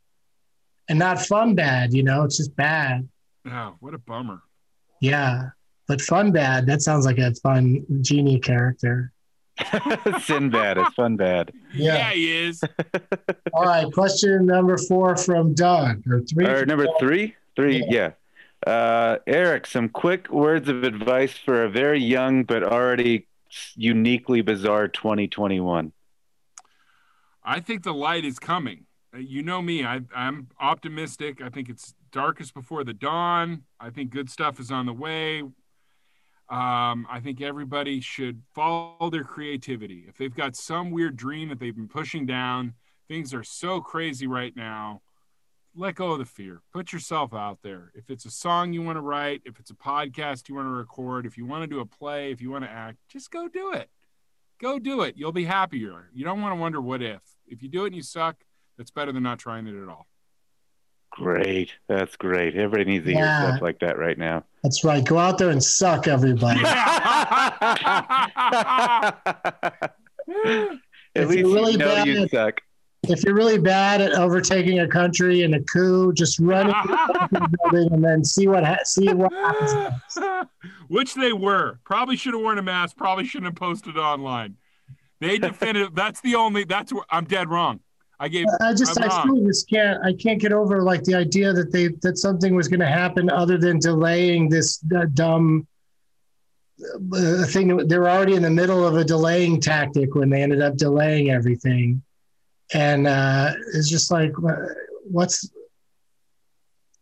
and not fun bad you know it's just bad oh, what a bummer. yeah but fun bad that sounds like a fun genie character Sinbad is fun bad. Yeah. Yeah, he is. all right question number four from doug or three Or number three? Three, yeah. Uh, Eric, some quick words of advice for a very young but already uniquely bizarre 2021. I think the light is coming. Uh, You know me. I, I'm optimistic. I think it's darkest before the dawn. I think good stuff is on the way. Um, I think everybody should follow their creativity. If they've got some weird dream that they've been pushing down, things are so crazy right now. Let go of the fear. Put yourself out there. If it's a song you want to write, if it's a podcast you want to record, if you want to do a play, if you want to act, just go do it go do it. You'll be happier. You don't want to wonder what if. If you do it and you suck, that's better than not trying it at all. Great. That's great. Everybody needs to hear Yeah. stuff like that right now. that's right go out there and suck everybody At If least you're really you know bad you at- suck. if you're really bad at overtaking a country in a coup, just run into the building and then see what ha- see what happens. next. Which they were. Probably should have worn a mask. Probably shouldn't have posted online. They defended. that's the only. That's where I'm dead wrong. I gave. I just I'm I wrong. still just can't I can't get over like the idea that they that something was going to happen other than delaying this uh, dumb uh, thing. They were already in the middle of a delaying tactic when they ended up delaying everything, and uh, it's just like what's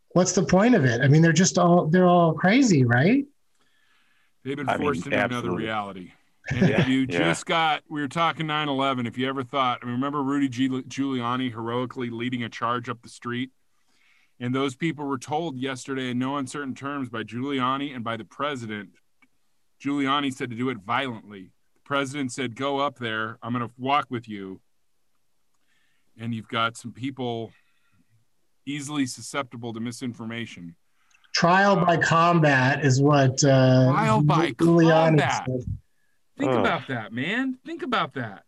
what's the point of it? I mean, they're just all they're all crazy, right? They've been I mean, forced into another reality. And if you Yeah. just got, we were talking 9 11. If you ever thought, I mean, remember Rudy Giuliani heroically leading a charge up the street? And those people were told yesterday in no uncertain terms by Giuliani and by the president. Giuliani said to do it violently. The president said, Go up there. I'm going to walk with you. And you've got some people easily susceptible to misinformation. Trial by combat is what uh, Trial by Giuliani combat. said. Think Ugh. about that, man. Think about that.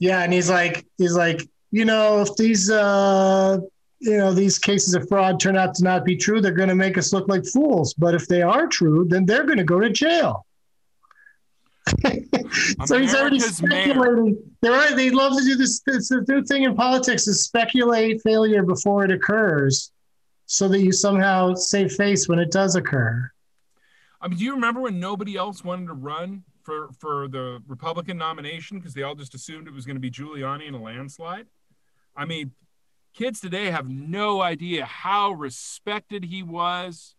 Yeah, and he's like, he's like, you know, if these, uh, you know, these cases of fraud turn out to not be true, they're going to make us look like fools. But if they are true, then they're going to go to jail. so he's already speculating. They're. They love to do this. This the new thing in politics is speculate failure before it occurs, so that you somehow save face when it does occur. I mean, do you remember when nobody else wanted to run for for the Republican nomination because they all just assumed it was going to be Giuliani in a landslide? I mean, kids today have no idea how respected he was.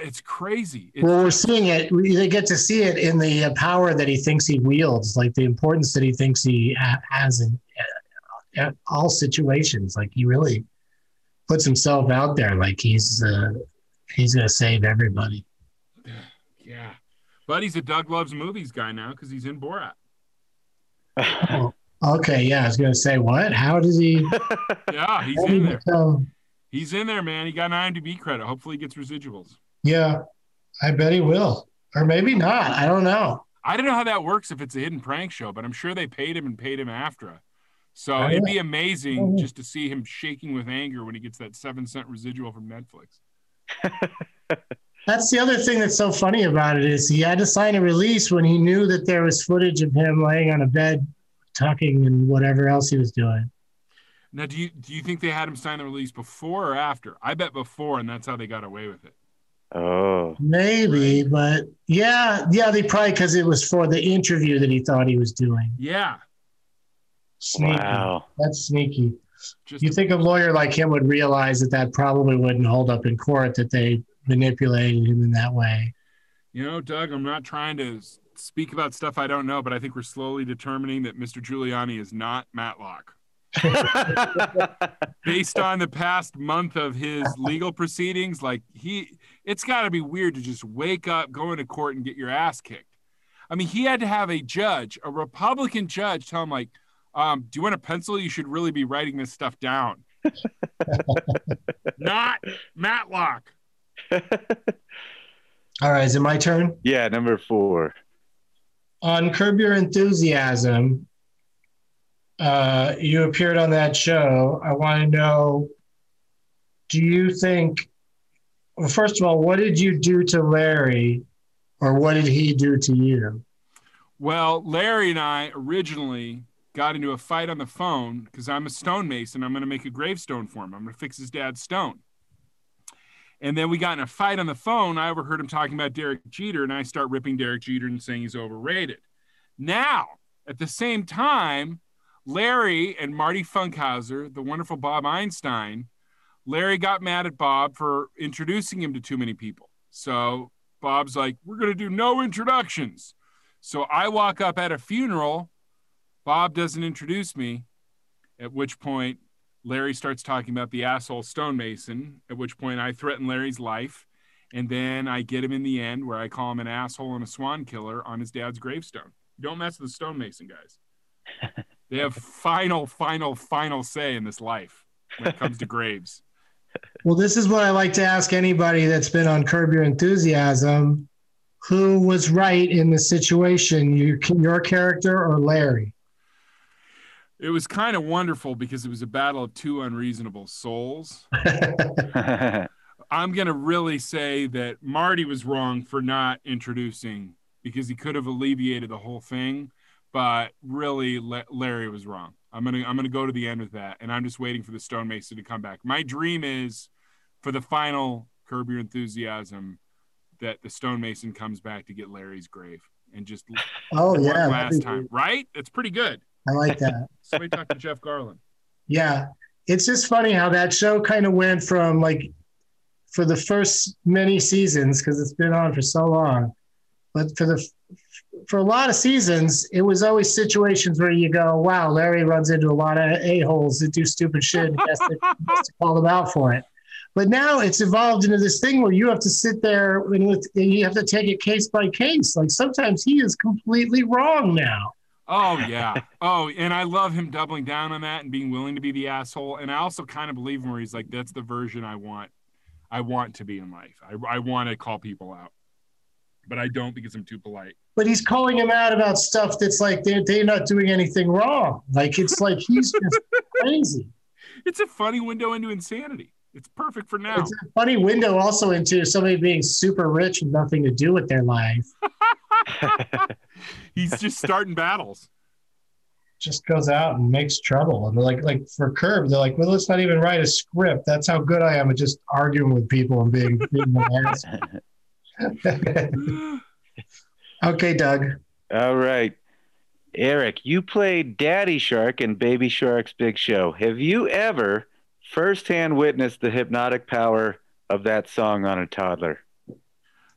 It's crazy. It's well, we're seeing it. They get to see it in the uh, power that he thinks he wields, like the importance that he thinks he has in uh, uh, all situations. Like he really puts himself out there, like he's uh, he's going to save everybody. yeah, but he's a Doug Loves Movies guy now because he's in Borat. Okay, yeah, I was going to say what? How does he? Yeah, he's in there. become- He's in there, man. He got an IMDb credit. Hopefully, he gets residuals. yeah, I bet he will, or maybe not. I don't know. I don't know how that works if it's a hidden prank show, but I'm sure they paid him and paid him after. So I it'd be I amazing know. just to see him shaking with anger when he gets that seven cent residual from Netflix. That's the other thing that's so funny about it is he had to sign a release when he knew that there was footage of him laying on a bed, talking and whatever else he was doing. Now, do you do you think they had him sign the release before or after? I bet before, and that's how they got away with it. Oh, Maybe, but yeah, yeah, they probably because it was for the interview that he thought he was doing. Yeah, Sneaky. wow. That's sneaky. just You think a lawyer like him would realize that that probably wouldn't hold up in court that they manipulated him in that way. you know, Doug. I'm not trying to speak about stuff I don't know, but I think we're slowly determining that Mr. Giuliani is not Matlock. based on the past month of his legal proceedings like he it's got to be weird to just wake up go into court and get your ass kicked i mean he had to have a judge a republican judge tell him like um, do you want a pencil you should really be writing this stuff down not matlock All right, is it my turn? yeah, number four. On Curb Your Enthusiasm, uh, you appeared on that show. I want to know do you think, well, first of all, what did you do to Larry or what did he do to you? Well, Larry and I originally got into a fight on the phone because I'm a stonemason. I'm going to make a gravestone for him. I'm going to fix his dad's stone. And then we got in a fight on the phone. I overheard him talking about Derek Jeter, and I start ripping Derek Jeter and saying he's overrated. Now, at the same time, Larry and Marty Funkhouser, the wonderful Bob Einstein, Larry got mad at Bob for introducing him to too many people. So Bob's like, We're going to do no introductions. So I walk up at a funeral. Bob doesn't introduce me, at which point Larry starts talking about the asshole stonemason, at which point I threaten Larry's life. And then I get him in the end where I call him an asshole and a swan killer on his dad's gravestone. Don't mess with the stonemason guys. they have final, final, final say in this life when it comes to graves. Well, this is what I like to ask anybody that's been on Curb Your Enthusiasm who was right in the situation, your, your character or Larry? It was kind of wonderful because it was a battle of two unreasonable souls. I'm going to really say that Marty was wrong for not introducing because he could have alleviated the whole thing, but really La- Larry was wrong. I'm going to I'm going to go to the end with that and I'm just waiting for the stonemason to come back. My dream is for the final curb your enthusiasm that the stonemason comes back to get Larry's grave and just Oh yeah. last time, right? It's pretty good. I like that. So we talk to Jeff Garlin. Yeah. it's just funny how that show kind of went from like for the first many seasons because it's been on for so long, but for the for a lot of seasons, it was always situations where you go, "Wow, Larry runs into a lot of a holes that do stupid shit and has to, has to call them out for it." But now it's evolved into this thing where you have to sit there and you have to take it case by case. Like sometimes he is completely wrong now. Oh yeah. Oh, and I love him doubling down on that and being willing to be the asshole. And I also kind of believe him where he's like, "That's the version I want. I want to be in life. I, I want to call people out, but I don't because I'm too polite." But he's calling him out about stuff that's like they're they're not doing anything wrong. Like it's like he's just crazy. It's a funny window into insanity. It's perfect for now. It's a funny window also into somebody being super rich with nothing to do with their life. He's just starting battles. Just goes out and makes trouble. And they're like, like for Curb, they're like, well, let's not even write a script. That's how good I am at just arguing with people and being, being ass. okay, Doug. All right. Eric, you played Daddy Shark in Baby Shark's Big Show. Have you ever firsthand witnessed the hypnotic power of that song on a toddler?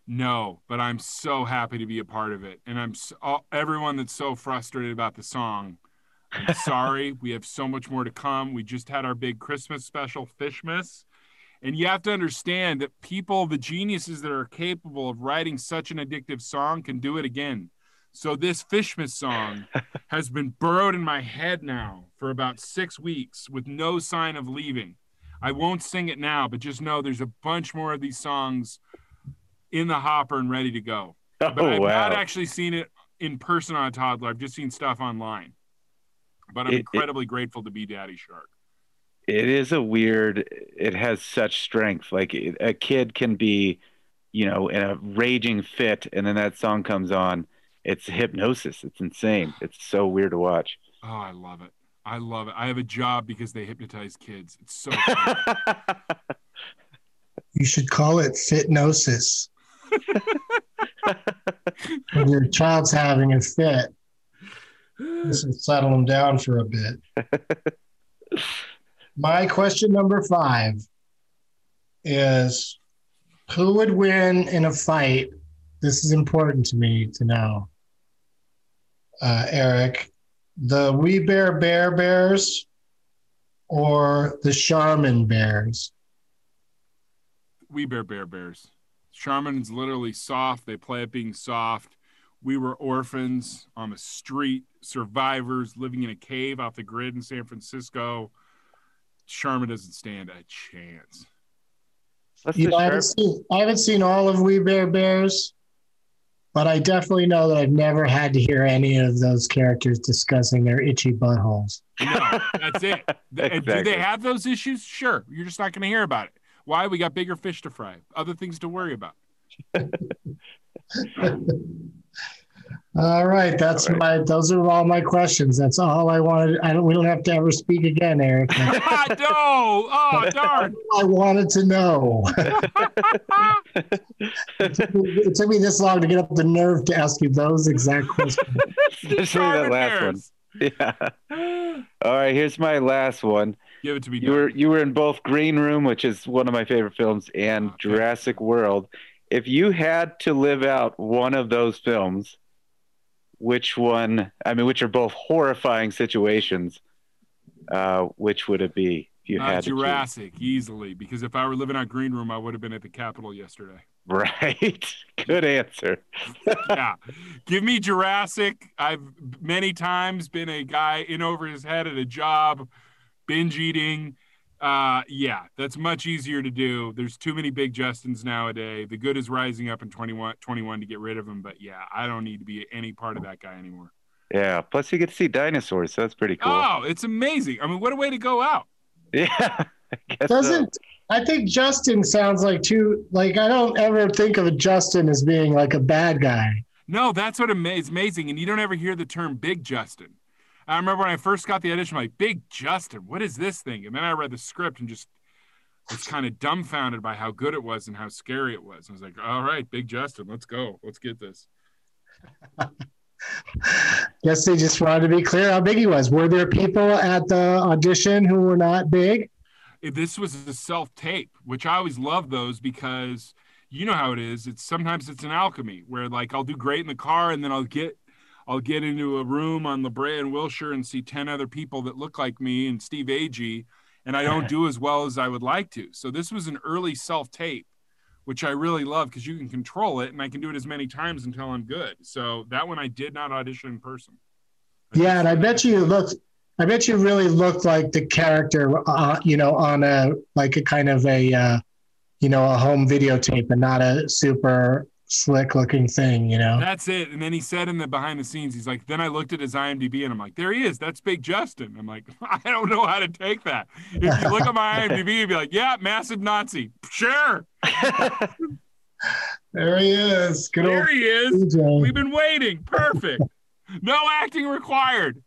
No, but I'm so happy to be a part of it. And I'm so, all, everyone that's so frustrated about the song. I'm sorry. we have so much more to come. We just had our big Christmas special, Fishmas. And you have to understand that people, the geniuses that are capable of writing such an addictive song, can do it again. So this Fishmas song has been burrowed in my head now for about six weeks with no sign of leaving. I won't sing it now, but just know there's a bunch more of these songs in the hopper and ready to go. Oh, but I've wow. not actually seen it in person on a toddler. I've just seen stuff online. But I'm It- it- incredibly grateful to be Daddy Shark. It is a weird, it has such strength. Like it- a kid can be, you know, in a raging fit, and then that song comes on. It's hypnosis. It's insane. It's so weird to watch. Oh, I love it. I love it. I have a job because they hypnotize kids. It's so fun. You should call it fitnosis. when your child's having a fit, this will settle them down for a bit. My question number five is who would win in a fight? This is important to me to know. Uh, Eric, the We Bare Bare Bears or the Charmin Bears? we bare bare bears. Charmin's literally soft. They play it being soft. We were orphans on the street, survivors living in a cave off the grid in San Francisco. Charmin doesn't stand a chance. What's You know, I, haven't seen, I haven't seen all of We Bare Bears, but I definitely know that I've never had to hear any of those characters discussing their itchy buttholes. No, that's it. Th- and Do they have those issues? Sure. You're just not going to hear about it. Why? We got bigger fish to fry, other things to worry about. All right, that's All right. my. Those are all my questions. That's all I wanted. I don't. We don't have to ever speak again, Eric. No! Oh, darn! I wanted to know. it, took me, it took me this long to get up the nerve to ask you those exact questions. Especially that last one. Yeah. All right, here's my last one. Give it to me. You were you were in both Green Room, which is one of my favorite films, and Okay. Jurassic World. If you had to live out one of those films, which one? I mean, which are both horrifying situations. Uh, which would it be? If you Uh, had? Jurassic, easily. Because if I were living on Green Room, I would have been at the Capitol yesterday. Right. Good answer. yeah. Give me Jurassic. I've many times been a guy in over his head at a job, binge eating. Uh, yeah, that's much easier to do. There's too many big Justins nowadays. The good is rising up in 21, 21 to get rid of him. But yeah, I don't need to be any part of that guy anymore. Yeah. Plus, you get to see dinosaurs, so that's pretty cool. Oh, it's amazing. I mean, what a way to go out. Yeah. I guess. Doesn't I think Justin sounds like too like I don't ever think of Justin as being like a bad guy. No, that's what ama- is amazing. And you don't ever hear the term Big Justin. I remember when I first got the audition, I'm like, Big Justin, what is this thing? And then I read the script and just was kind of dumbfounded by how good it was and how scary it was. I was like, all right, Big Justin, let's go. Let's get this. Guess they just wanted to be clear how big he was. Were there people at the audition who were not big? This was a self tape, which I always love those because you know how it is. It's sometimes it's an alchemy where like I'll do great in the car and then I'll get I'll get into a room on La Brea and Wilshire and see 10 other people that look like me and Steve Agee, and I don't do as well as I would like to. So this was an early self tape, which I really love because you can control it and I can do it as many times until I'm good. So that one I did not audition in person. Yeah, and I bet you looked. I bet you really looked like the character, uh, you know, on a like a kind of a, uh, you know, a home videotape, and not a super slick looking thing, you know. That's it. And then he said in the behind the scenes, he's like, then I looked at his IMDb and I'm like, there he is. That's Big Justin. I'm like, I don't know how to take that. If you look at my IMDb, you'd be like, yeah, massive Nazi. Sure. there he is. Good there he is. DJ. We've been waiting. Perfect. no acting required.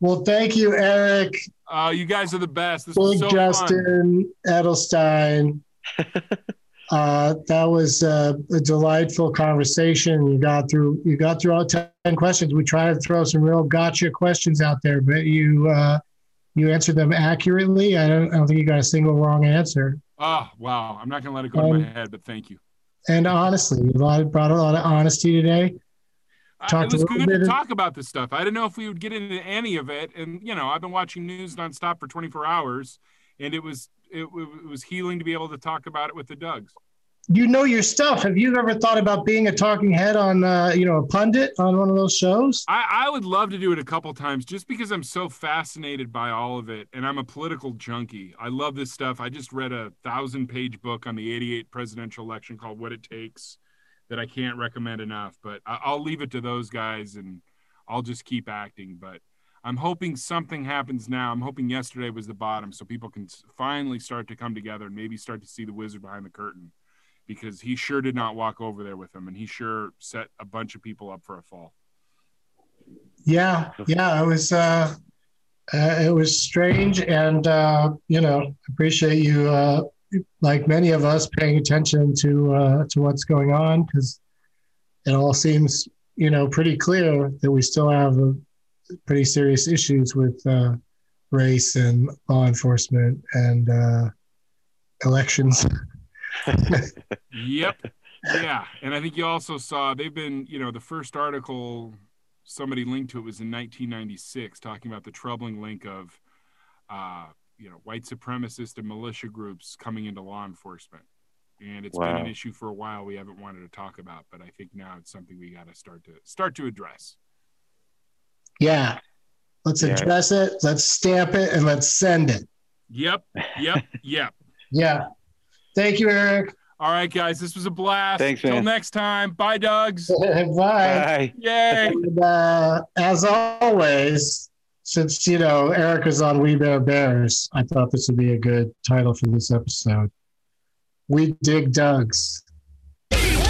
well, thank you, Eric. Uh, you guys are the best. This Big so Justin fun. Edelstein. Uh, that was uh, a delightful conversation. You got through you got through all ten questions. We tried to throw some real gotcha questions out there, but you uh, you answered them accurately. I don't, I don't think you got a single wrong answer. Oh wow! I'm not gonna let it go um, to my head, but thank you. And honestly, you brought a lot of honesty today. Talked it was good to talk about this stuff. I didn't know if we would get into any of it, and you know, I've been watching news nonstop for 24 hours, and it was it, it was healing to be able to talk about it with the Dougs. You know your stuff. Have you ever thought about being a talking head on, uh, you know, a pundit on one of those shows? I, I would love to do it a couple times just because I'm so fascinated by all of it. And I'm a political junkie. I love this stuff. I just read a thousand page book on the 88 presidential election called What It Takes that I can't recommend enough. But I, I'll leave it to those guys and I'll just keep acting. But I'm hoping something happens now. I'm hoping yesterday was the bottom so people can finally start to come together and maybe start to see the wizard behind the curtain because he sure did not walk over there with him and he sure set a bunch of people up for a fall. Yeah, yeah, it was uh, uh it was strange and uh, you know, appreciate you uh like many of us paying attention to uh to what's going on cuz it all seems, you know, pretty clear that we still have a pretty serious issues with uh, race and law enforcement and uh, elections. yep. Yeah. And I think you also saw they've been, you know, the first article somebody linked to it was in 1996 talking about the troubling link of, uh, you know, white supremacist and militia groups coming into law enforcement. And it's wow. been an issue for a while we haven't wanted to talk about, but I think now it's something we got to start to start to address. Yeah. Let's yeah. address it. Let's stamp it and let's send it. Yep. Yep. yep. Yeah. Thank you, Eric. All right, guys. This was a blast. Thanks, Till next time. Bye, Dougs. Bye. Bye. Yay. And, uh, as always, since you know Eric is on We Bare Bears, I thought this would be a good title for this episode. We dig Dougs. Got it.